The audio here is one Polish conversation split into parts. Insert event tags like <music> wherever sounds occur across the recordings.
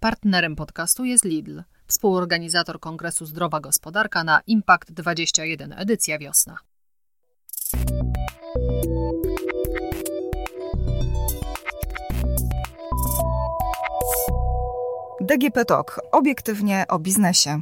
Partnerem podcastu jest Lidl, współorganizator Kongresu Zdrowa Gospodarka na Impact 21 edycja wiosna. DGP Talk. Obiektywnie o biznesie.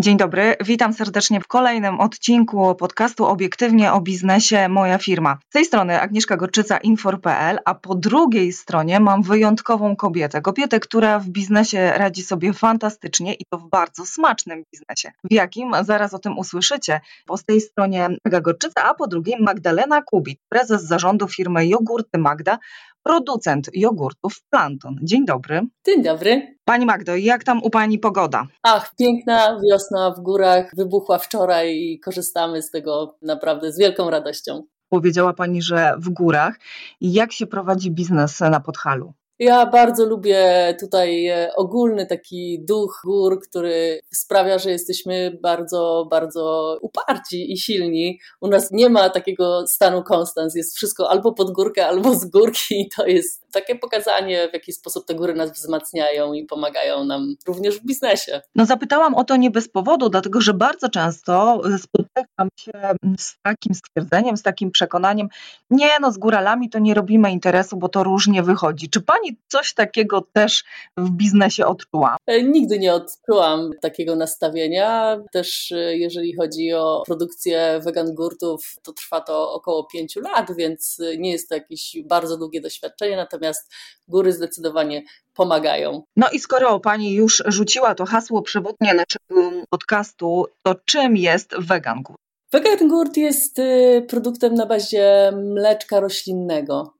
Dzień dobry, witam serdecznie w kolejnym odcinku podcastu Obiektywnie o biznesie Moja firma. Z tej strony Agnieszka Gorczyca, Infor.pl, a po drugiej stronie mam wyjątkową kobietę. Kobietę, która w biznesie radzi sobie fantastycznie i to w bardzo smacznym biznesie. W jakim? Zaraz o tym usłyszycie. Po tej stronie Aga Gorczyca, a po drugiej Magdalena Kubit, prezes zarządu firmy Jogurty Magda, producent jogurtów Planton. Dzień dobry. Dzień dobry. Pani Magdo, jak tam u Pani pogoda? Ach, piękna wiosna w górach, wybuchła wczoraj i korzystamy z tego naprawdę z wielką radością. Powiedziała Pani, że w górach. Jak się prowadzi biznes na Podhalu? Ja bardzo lubię tutaj e, ogólny taki duch gór, który sprawia, że jesteśmy bardzo, bardzo uparci i silni. U nas nie ma takiego stanu konstans, jest wszystko albo pod górkę, albo z górki i to jest takie pokazanie, w jaki sposób te góry nas wzmacniają i pomagają nam również w biznesie. No zapytałam o to nie bez powodu, dlatego że bardzo często e, spotykam się z takim stwierdzeniem, z takim przekonaniem, nie no z góralami to nie robimy interesu, bo to różnie wychodzi. Czy pani coś takiego też w biznesie odczuła? E, nigdy nie odczułam takiego nastawienia. Też e, jeżeli chodzi o produkcję vegan gurtów, to trwa to około pięciu lat, więc nie jest to jakieś bardzo długie doświadczenie, natomiast góry zdecydowanie pomagają. No i skoro pani już rzuciła to hasło przewodnie naszego podcastu, to czym jest vegan gurt? Vegan gurt jest produktem na bazie mleczka roślinnego.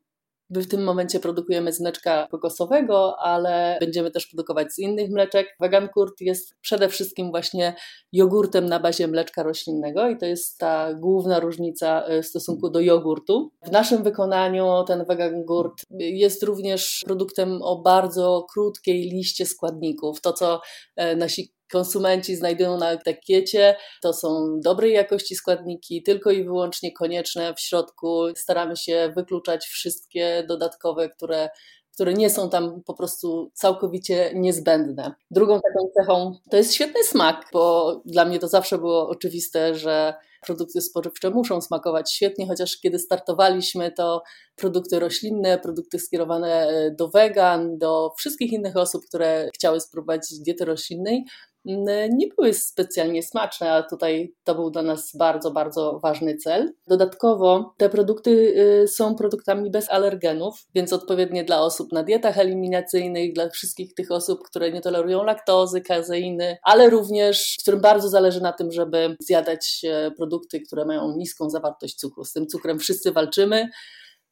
My w tym momencie produkujemy z mleczka kokosowego, ale będziemy też produkować z innych mleczek. Vegan jest przede wszystkim właśnie jogurtem na bazie mleczka roślinnego i to jest ta główna różnica e, w stosunku do jogurtu. W naszym wykonaniu ten Vegan jest również produktem o bardzo krótkiej liście składników. To, co e, nasi konsumenci znajdują na etykiecie. To są dobrej jakości składniki, tylko i wyłącznie konieczne w środku. Staramy się wykluczać wszystkie dodatkowe, które które nie są tam po prostu całkowicie niezbędne. Drugą taką cechą to jest świetny smak, bo dla mnie to zawsze było oczywiste, że produkty spożywcze muszą smakować świetnie, chociaż kiedy startowaliśmy, to produkty roślinne, produkty skierowane do wegan, do wszystkich innych osób, które chciały spróbować diety roślinnej, nie były specjalnie smaczne, a tutaj to był dla nas bardzo, bardzo ważny cel. Dodatkowo te produkty y, są produktami bez alergenów, więc odpowiednie dla osób na dietach eliminacyjnych, dla wszystkich tych osób, które nie tolerują laktozy, kazeiny, ale również którym bardzo zależy na tym, żeby zjadać e, produkty, które mają niską zawartość cukru. Z tym cukrem wszyscy walczymy.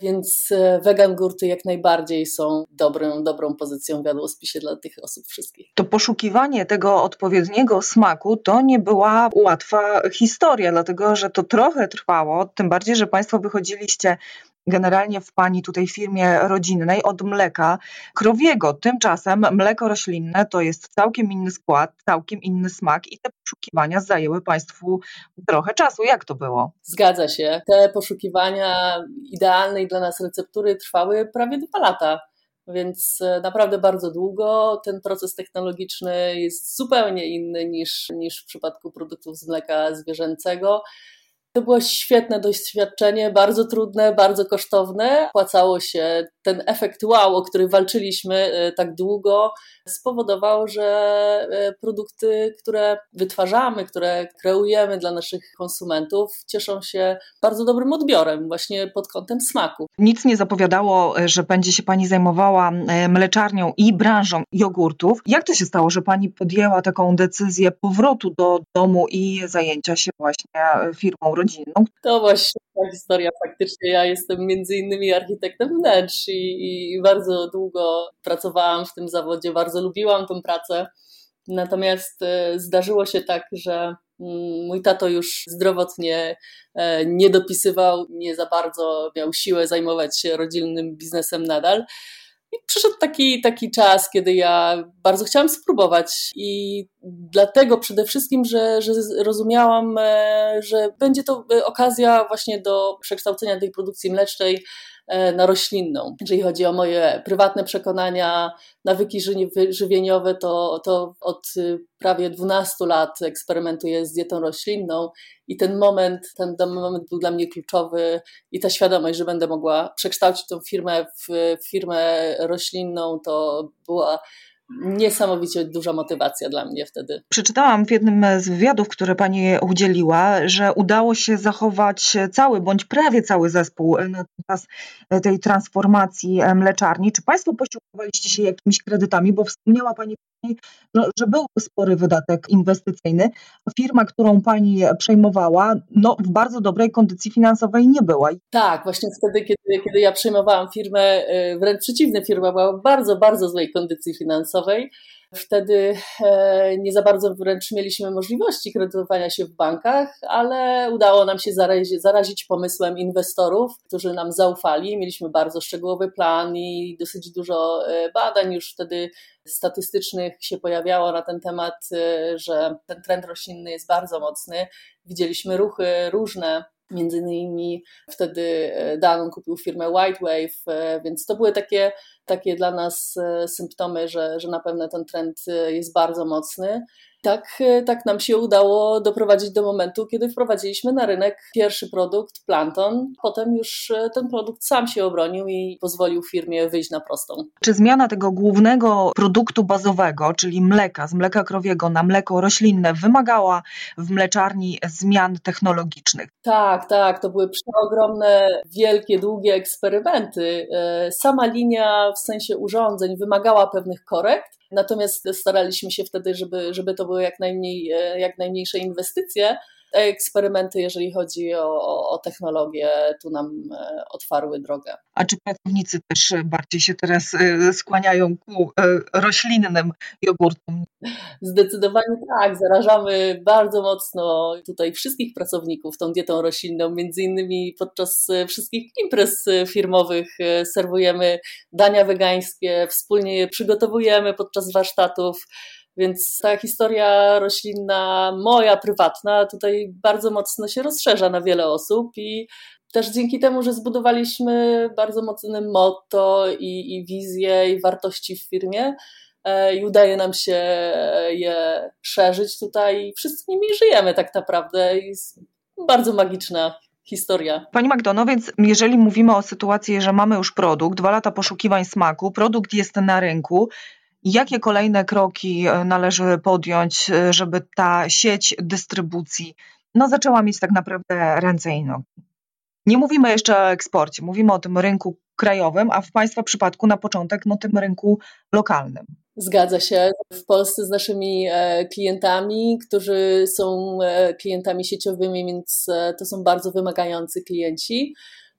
Więc e, wegan gurty jak najbardziej są dobrą, dobrą pozycją w jadłospisie dla tych osób wszystkich. To poszukiwanie tego odpowiedniego smaku to nie była łatwa historia, dlatego że to trochę trwało, tym bardziej, że Państwo wychodziliście generalnie w Pani tutaj firmie rodzinnej od mleka krowiego. Tymczasem mleko roślinne to jest całkiem inny skład, całkiem inny smak i te poszukiwania zajęły Państwu trochę czasu. Jak to było? Zgadza się. Te poszukiwania idealnej dla nas receptury trwały prawie dwa lata. Więc e, naprawdę bardzo długo ten proces technologiczny jest zupełnie inny niż, niż w przypadku produktów z mleka zwierzęcego. To było świetne doświadczenie, bardzo trudne, bardzo kosztowne. Płacało się ten efekt wow, o który walczyliśmy e, tak długo, spowodował, że e, produkty, które wytwarzamy, które kreujemy dla naszych konsumentów, cieszą się bardzo dobrym odbiorem, właśnie pod kątem smaku. Nic nie zapowiadało, e, że będzie się Pani zajmowała mleczarnią i branżą jogurtów. Jak to się stało, że Pani podjęła taką decyzję powrotu do domu i zajęcia się właśnie firmą rodzinną? To właśnie ta historia faktycznie. Ja jestem między innymi architektem wnętrz i, i bardzo długo pracowałam w tym zawodzie, bardzo lubiłam tę pracę. Natomiast e, zdarzyło się tak, że mm, mój tato już zdrowotnie e, nie dopisywał, nie za bardzo miał siłę zajmować się rodzinnym biznesem nadal. I przyszedł taki, taki czas, kiedy ja bardzo chciałam spróbować, i dlatego przede wszystkim, że, że rozumiałam, e, że będzie to okazja właśnie do przekształcenia tej produkcji mlecznej e, na roślinną. Jeżeli chodzi o moje prywatne przekonania, nawyki żywieniowe, to, to od y, prawie 12 lat eksperymentuję z dietą roślinną i ten moment, ten moment był dla mnie kluczowy i ta świadomość, że będę mogła przekształcić tą firmę w firmę roślinną, to była niesamowicie duża motywacja dla mnie wtedy. Przeczytałam w jednym z wywiadów, które pani udzieliła, że udało się zachować cały bądź prawie cały zespół na czas tej transformacji mleczarni. Czy państwo posiłkowaliście się jakimiś kredytami, bo wspomniała pani no, że był spory wydatek inwestycyjny. Firma, którą pani przejmowała, no, w bardzo dobrej kondycji finansowej nie była. Tak, właśnie wtedy, kiedy, kiedy ja przejmowałam firmę, y, wręcz przeciwnie, firma była w bardzo, bardzo złej kondycji finansowej. Wtedy e, nie za bardzo wręcz mieliśmy możliwości kredytowania się w bankach, ale udało nam się zarazić, zarazić pomysłem inwestorów, którzy nam zaufali. Mieliśmy bardzo szczegółowy plan i dosyć dużo e, badań już wtedy statystycznych się pojawiało na ten temat, e, że ten trend roślinny jest bardzo mocny. Widzieliśmy ruchy różne Między innymi wtedy Dan kupił firmę White Wave, więc to były takie takie dla nas e, symptomy, że, że na pewno ten trend e, jest bardzo mocny tak, e, tak nam się udało doprowadzić do momentu, kiedy wprowadziliśmy na rynek pierwszy produkt, Planton. Potem już e, ten produkt sam się obronił i pozwolił firmie wyjść na prostą. Czy zmiana tego głównego produktu bazowego, czyli mleka, z mleka krowiego na mleko roślinne, wymagała w mleczarni zmian technologicznych? Tak, tak. To były przeogromne, wielkie, długie eksperymenty. E, sama linia w sensie urządzeń wymagała pewnych korekt, Natomiast staraliśmy się wtedy, żeby, żeby to były jak, najmniej, e, jak najmniejsze inwestycje. Eksperymenty, jeżeli chodzi o, o technologię, tu nam e, otwarły drogę. A czy pracownicy też bardziej się teraz e, skłaniają ku roślinnym jogurtom? Zdecydowanie tak. Zarażamy bardzo mocno tutaj wszystkich pracowników tą dietą roślinną. Między innymi podczas wszystkich imprez firmowych serwujemy dania wegańskie, wspólnie je przygotowujemy podczas warsztatów. Więc ta historia roślinna, moja prywatna, tutaj bardzo mocno się rozszerza na wiele osób i też dzięki temu, że zbudowaliśmy bardzo mocne motto i, i wizję i wartości w firmie, e, i udaje nam się je szerzyć tutaj. Wszyscy nimi żyjemy tak naprawdę. Jest bardzo magiczna historia. Pani Magdo, no więc jeżeli mówimy o sytuacji, że mamy już produkt, dwa lata poszukiwań smaku, produkt jest na rynku, Jakie kolejne kroki e, należy podjąć, e, żeby ta sieć dystrybucji no, zaczęła mieć tak naprawdę ręce i nogi? Nie mówimy jeszcze o eksporcie, mówimy o tym rynku krajowym, a w Państwa przypadku na początek no, tym rynku lokalnym. Zgadza się. W Polsce z naszymi e, klientami, którzy są klientami sieciowymi, więc to są bardzo wymagający klienci.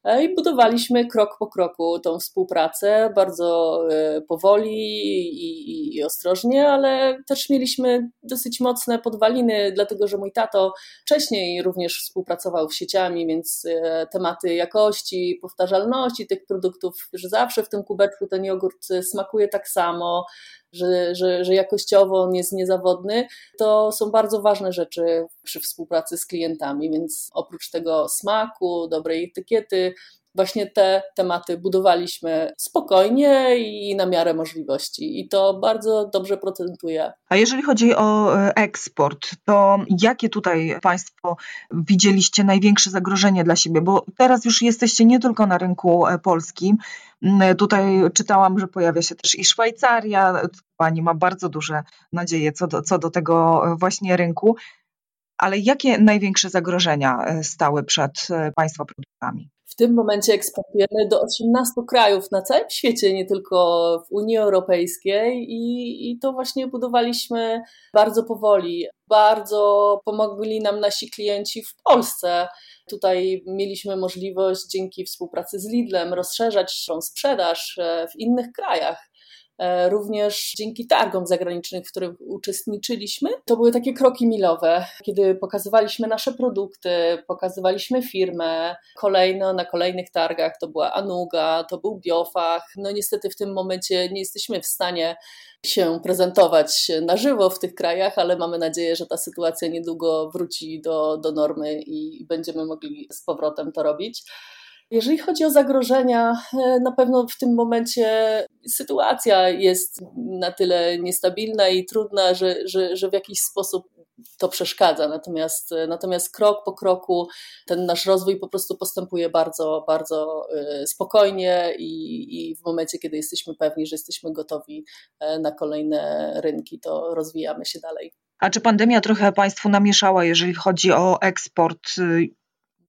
E, i budowaliśmy krok po kroku tą współpracę, bardzo e, powoli i, i, ostrożnie, ale też mieliśmy dosyć mocne podwaliny, dlatego że mój tato wcześniej również współpracował w sieciami, więc e, tematy jakości, powtarzalności tych produktów, że zawsze w tym kubeczku ten jogurt smakuje tak samo, że, że, że jakościowo on jest niezawodny, to są bardzo ważne rzeczy przy współpracy z klientami, więc oprócz tego smaku, dobrej etykiety, właśnie te tematy budowaliśmy spokojnie i na miarę możliwości. I to bardzo dobrze procentuje. A jeżeli chodzi o e, eksport, to jakie tutaj Państwo widzieliście największe zagrożenie dla siebie? Bo teraz już jesteście nie tylko na rynku e, polskim. Mm, tutaj czytałam, że pojawia się też i Szwajcaria. Pani ma bardzo duże nadzieje co do, co do tego e, właśnie rynku. Ale jakie największe zagrożenia stały przed Państwa produktami? W tym momencie eksportujemy do 18 krajów na całym świecie, nie tylko w Unii Europejskiej, i, i to właśnie budowaliśmy bardzo powoli. Bardzo pomogli nam nasi klienci w Polsce. Tutaj mieliśmy możliwość dzięki współpracy z Lidlem rozszerzać tą sprzedaż e, w innych krajach. E, również dzięki targom zagranicznym, w których uczestniczyliśmy. To były takie kroki milowe, kiedy pokazywaliśmy nasze produkty, pokazywaliśmy firmę. Kolejno na kolejnych targach to była Anuga, to był Biofach. No niestety w tym momencie nie jesteśmy w stanie się prezentować na żywo w tych krajach, ale mamy nadzieję, że ta sytuacja niedługo wróci do, do normy i będziemy mogli z powrotem to robić. Jeżeli chodzi o zagrożenia, e, na pewno w tym momencie sytuacja jest na tyle niestabilna i trudna, że, że, że w jakiś sposób to przeszkadza. Natomiast, natomiast krok po kroku ten nasz rozwój po prostu postępuje bardzo, bardzo e, spokojnie i, i w momencie, kiedy jesteśmy pewni, że jesteśmy gotowi e, na kolejne rynki, to rozwijamy się dalej. A czy pandemia trochę Państwu namieszała, jeżeli chodzi o eksport y,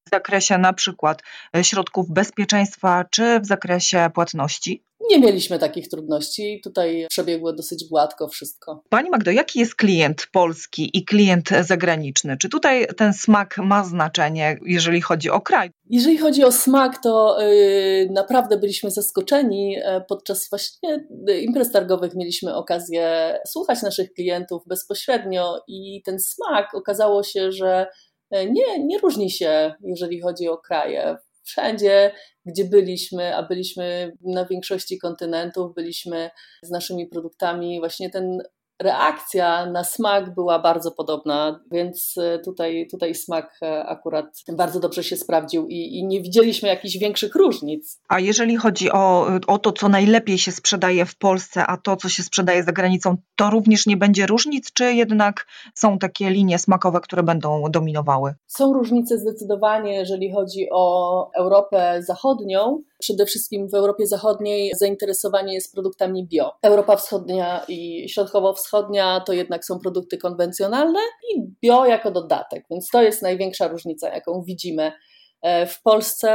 w zakresie na przykład e, środków bezpieczeństwa czy w zakresie płatności? Nie mieliśmy takich trudności. Tutaj przebiegło dosyć gładko wszystko. Pani Magdo, jaki jest klient polski i klient zagraniczny? Czy tutaj ten smak ma znaczenie, jeżeli chodzi o kraj? Jeżeli chodzi o smak, to yy, naprawdę byliśmy zaskoczeni. E, podczas właśnie imprez targowych mieliśmy okazję słuchać naszych klientów bezpośrednio i ten smak okazało się, że nie, nie różni się, jeżeli chodzi o kraje. Wszędzie, gdzie byliśmy, a byliśmy na większości kontynentów, byliśmy z naszymi produktami, właśnie ten reakcja na smak była bardzo podobna, więc e, tutaj, tutaj smak e, akurat bardzo dobrze się sprawdził i, i nie widzieliśmy jakichś większych różnic. A jeżeli chodzi o, o to, co najlepiej się sprzedaje w Polsce, a to, co się sprzedaje za granicą, to również nie będzie różnic, czy jednak są takie linie smakowe, które będą dominowały? Są różnice zdecydowanie, jeżeli chodzi o Europę Zachodnią. Przede wszystkim w Europie Zachodniej zainteresowanie jest produktami bio. Europa Wschodnia i Środkowo-Wschodnia to jednak są produkty konwencjonalne i bio jako dodatek, więc to jest największa różnica, jaką widzimy E, w Polsce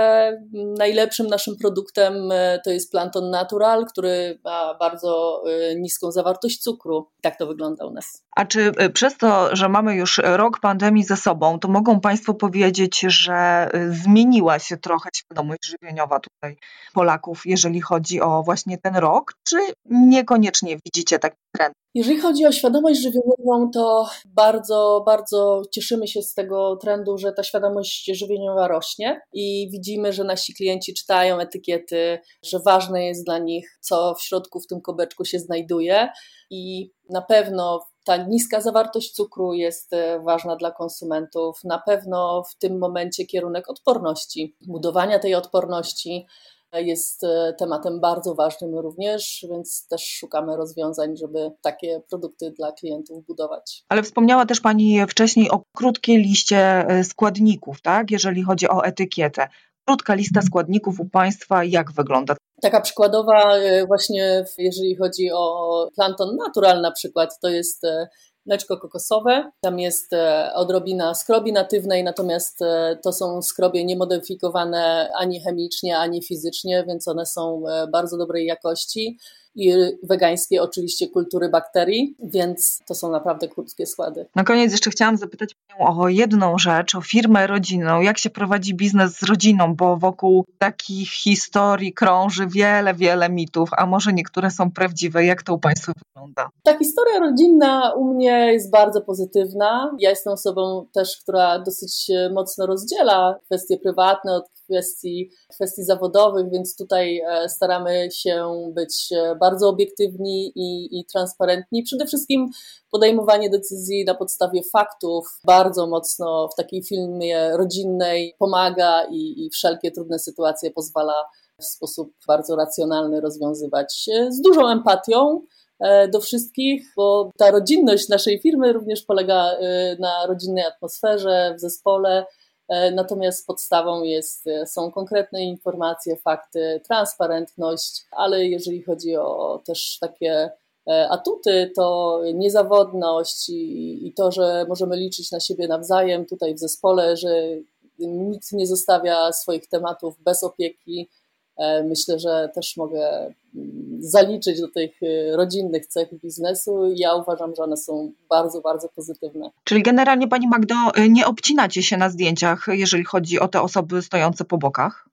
najlepszym naszym produktem e, to jest Planton Natural, który ma bardzo e, niską zawartość cukru. Tak to wygląda u nas. A czy przez to, że mamy już rok pandemii ze sobą, to mogą Państwo powiedzieć, że zmieniła się trochę świadomość żywieniowa tutaj Polaków, jeżeli chodzi o właśnie ten rok, czy niekoniecznie widzicie taki trend? Jeżeli chodzi o świadomość żywieniową, to bardzo, bardzo cieszymy się z tego trendu, że ta świadomość żywieniowa rośnie i widzimy, że nasi klienci czytają etykiety, że ważne jest dla nich, co w środku w tym kobeczku się znajduje i na pewno ta niska zawartość cukru jest e, ważna dla konsumentów. Na pewno w tym momencie kierunek odporności, budowania tej odporności jest e, tematem bardzo ważnym również, więc też szukamy rozwiązań, żeby takie produkty dla klientów budować. Ale wspomniała też Pani wcześniej o krótkiej liście e, składników, tak, jeżeli chodzi o etykietę. Krótka lista składników u Państwa, jak wygląda? Taka przykładowa e, właśnie, jeżeli chodzi o planton natural na przykład, to jest mleczko kokosowe. Tam jest e, odrobina skrobi natywnej, natomiast e, to są skrobie niemodyfikowane ani chemicznie, ani fizycznie, więc one są e, bardzo dobrej jakości i wegańskie oczywiście kultury bakterii, więc to są naprawdę krótkie składy. Na koniec jeszcze chciałam zapytać Panią o jedną rzecz, o firmę rodzinną. Jak się prowadzi biznes z rodziną, bo wokół takich historii krąży wiele, wiele mitów, a może niektóre są prawdziwe. Jak to u Państwa wygląda? Ta historia rodzinna u mnie jest bardzo pozytywna. Ja jestem osobą też, która dosyć mocno rozdziela kwestie prywatne od kwestii, kwestii zawodowych, więc tutaj e, staramy się być e, bardzo obiektywni i, i transparentni. Przede wszystkim podejmowanie decyzji na podstawie faktów bardzo mocno w takiej filmie rodzinnej pomaga i, i wszelkie trudne sytuacje pozwala w sposób bardzo racjonalny rozwiązywać z dużą empatią do wszystkich, bo ta rodzinność naszej firmy również polega na rodzinnej atmosferze w zespole, E, natomiast podstawą jest, e, są konkretne informacje, fakty, transparentność, ale jeżeli chodzi o też takie e, atuty, to niezawodność i, i to, że możemy liczyć na siebie nawzajem tutaj w zespole, że nikt nie zostawia swoich tematów bez opieki, E, myślę, że też mogę mm, zaliczyć do tych y, rodzinnych cech biznesu. Ja uważam, że one są bardzo, bardzo pozytywne. Czyli generalnie Pani Magdo, y, nie obcinacie się na zdjęciach, jeżeli chodzi o te osoby stojące po bokach?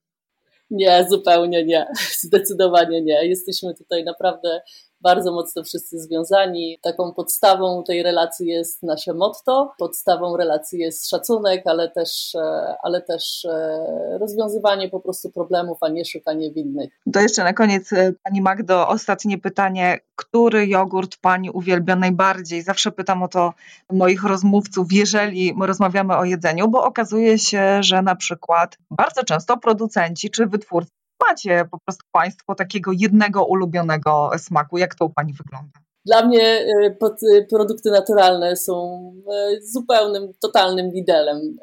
Nie, zupełnie nie. <laughs> Zdecydowanie nie. Jesteśmy tutaj naprawdę bardzo mocno wszyscy związani. Taką podstawą tej relacji jest nasze motto, podstawą relacji jest szacunek, ale też, e, ale też e, rozwiązywanie po prostu problemów, a nie szukanie winnych. To jeszcze na koniec, e, Pani Magdo, ostatnie pytanie. Który jogurt Pani uwielbia najbardziej? Zawsze pytam o to moich rozmówców, jeżeli rozmawiamy o jedzeniu, bo okazuje się, że na przykład bardzo często producenci czy wytwórcy macie po prostu Państwo takiego jednego ulubionego smaku. Jak to u Pani wygląda? Dla mnie e, e, produkty naturalne są e, zupełnym, totalnym widelem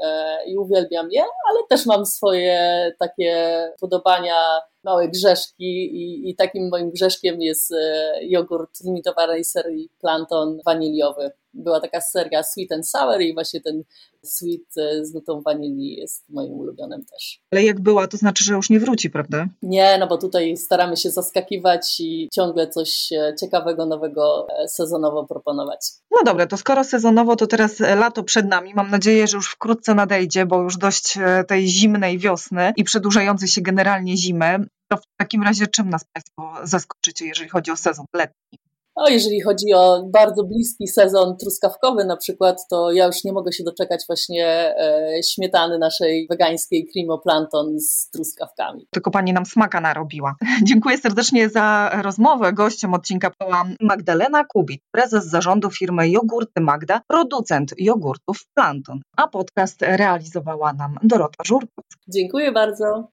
i uwielbiam je, ale też mam swoje takie podobania, małe grzeszki i, i takim moim grzeszkiem jest jogurt limitowanej serii Planton waniliowy była taka seria Sweet and Sour i właśnie ten sweet e, z nutą wanilii jest moim ulubionym też. Ale jak była, to znaczy, że już nie wróci, prawda? Nie, no bo tutaj staramy się zaskakiwać i ciągle coś e, ciekawego, nowego e, sezonowo proponować. No dobra, to skoro sezonowo, to teraz lato przed nami. Mam nadzieję, że już wkrótce nadejdzie, bo już dość tej zimnej wiosny i przedłużającej się generalnie zimy. To w takim razie czym nas Państwo zaskoczycie, jeżeli chodzi o sezon letni? No, jeżeli chodzi o bardzo bliski sezon truskawkowy na przykład, to ja już nie mogę się doczekać właśnie e, śmietany naszej wegańskiej Planton z truskawkami. Tylko pani nam smaka narobiła. <laughs> Dziękuję serdecznie za rozmowę. Gościem odcinka była Magdalena Kubit, prezes zarządu firmy Jogurty Magda, producent jogurtów Planton, a podcast realizowała nam Dorota Żurkowska. Dziękuję bardzo.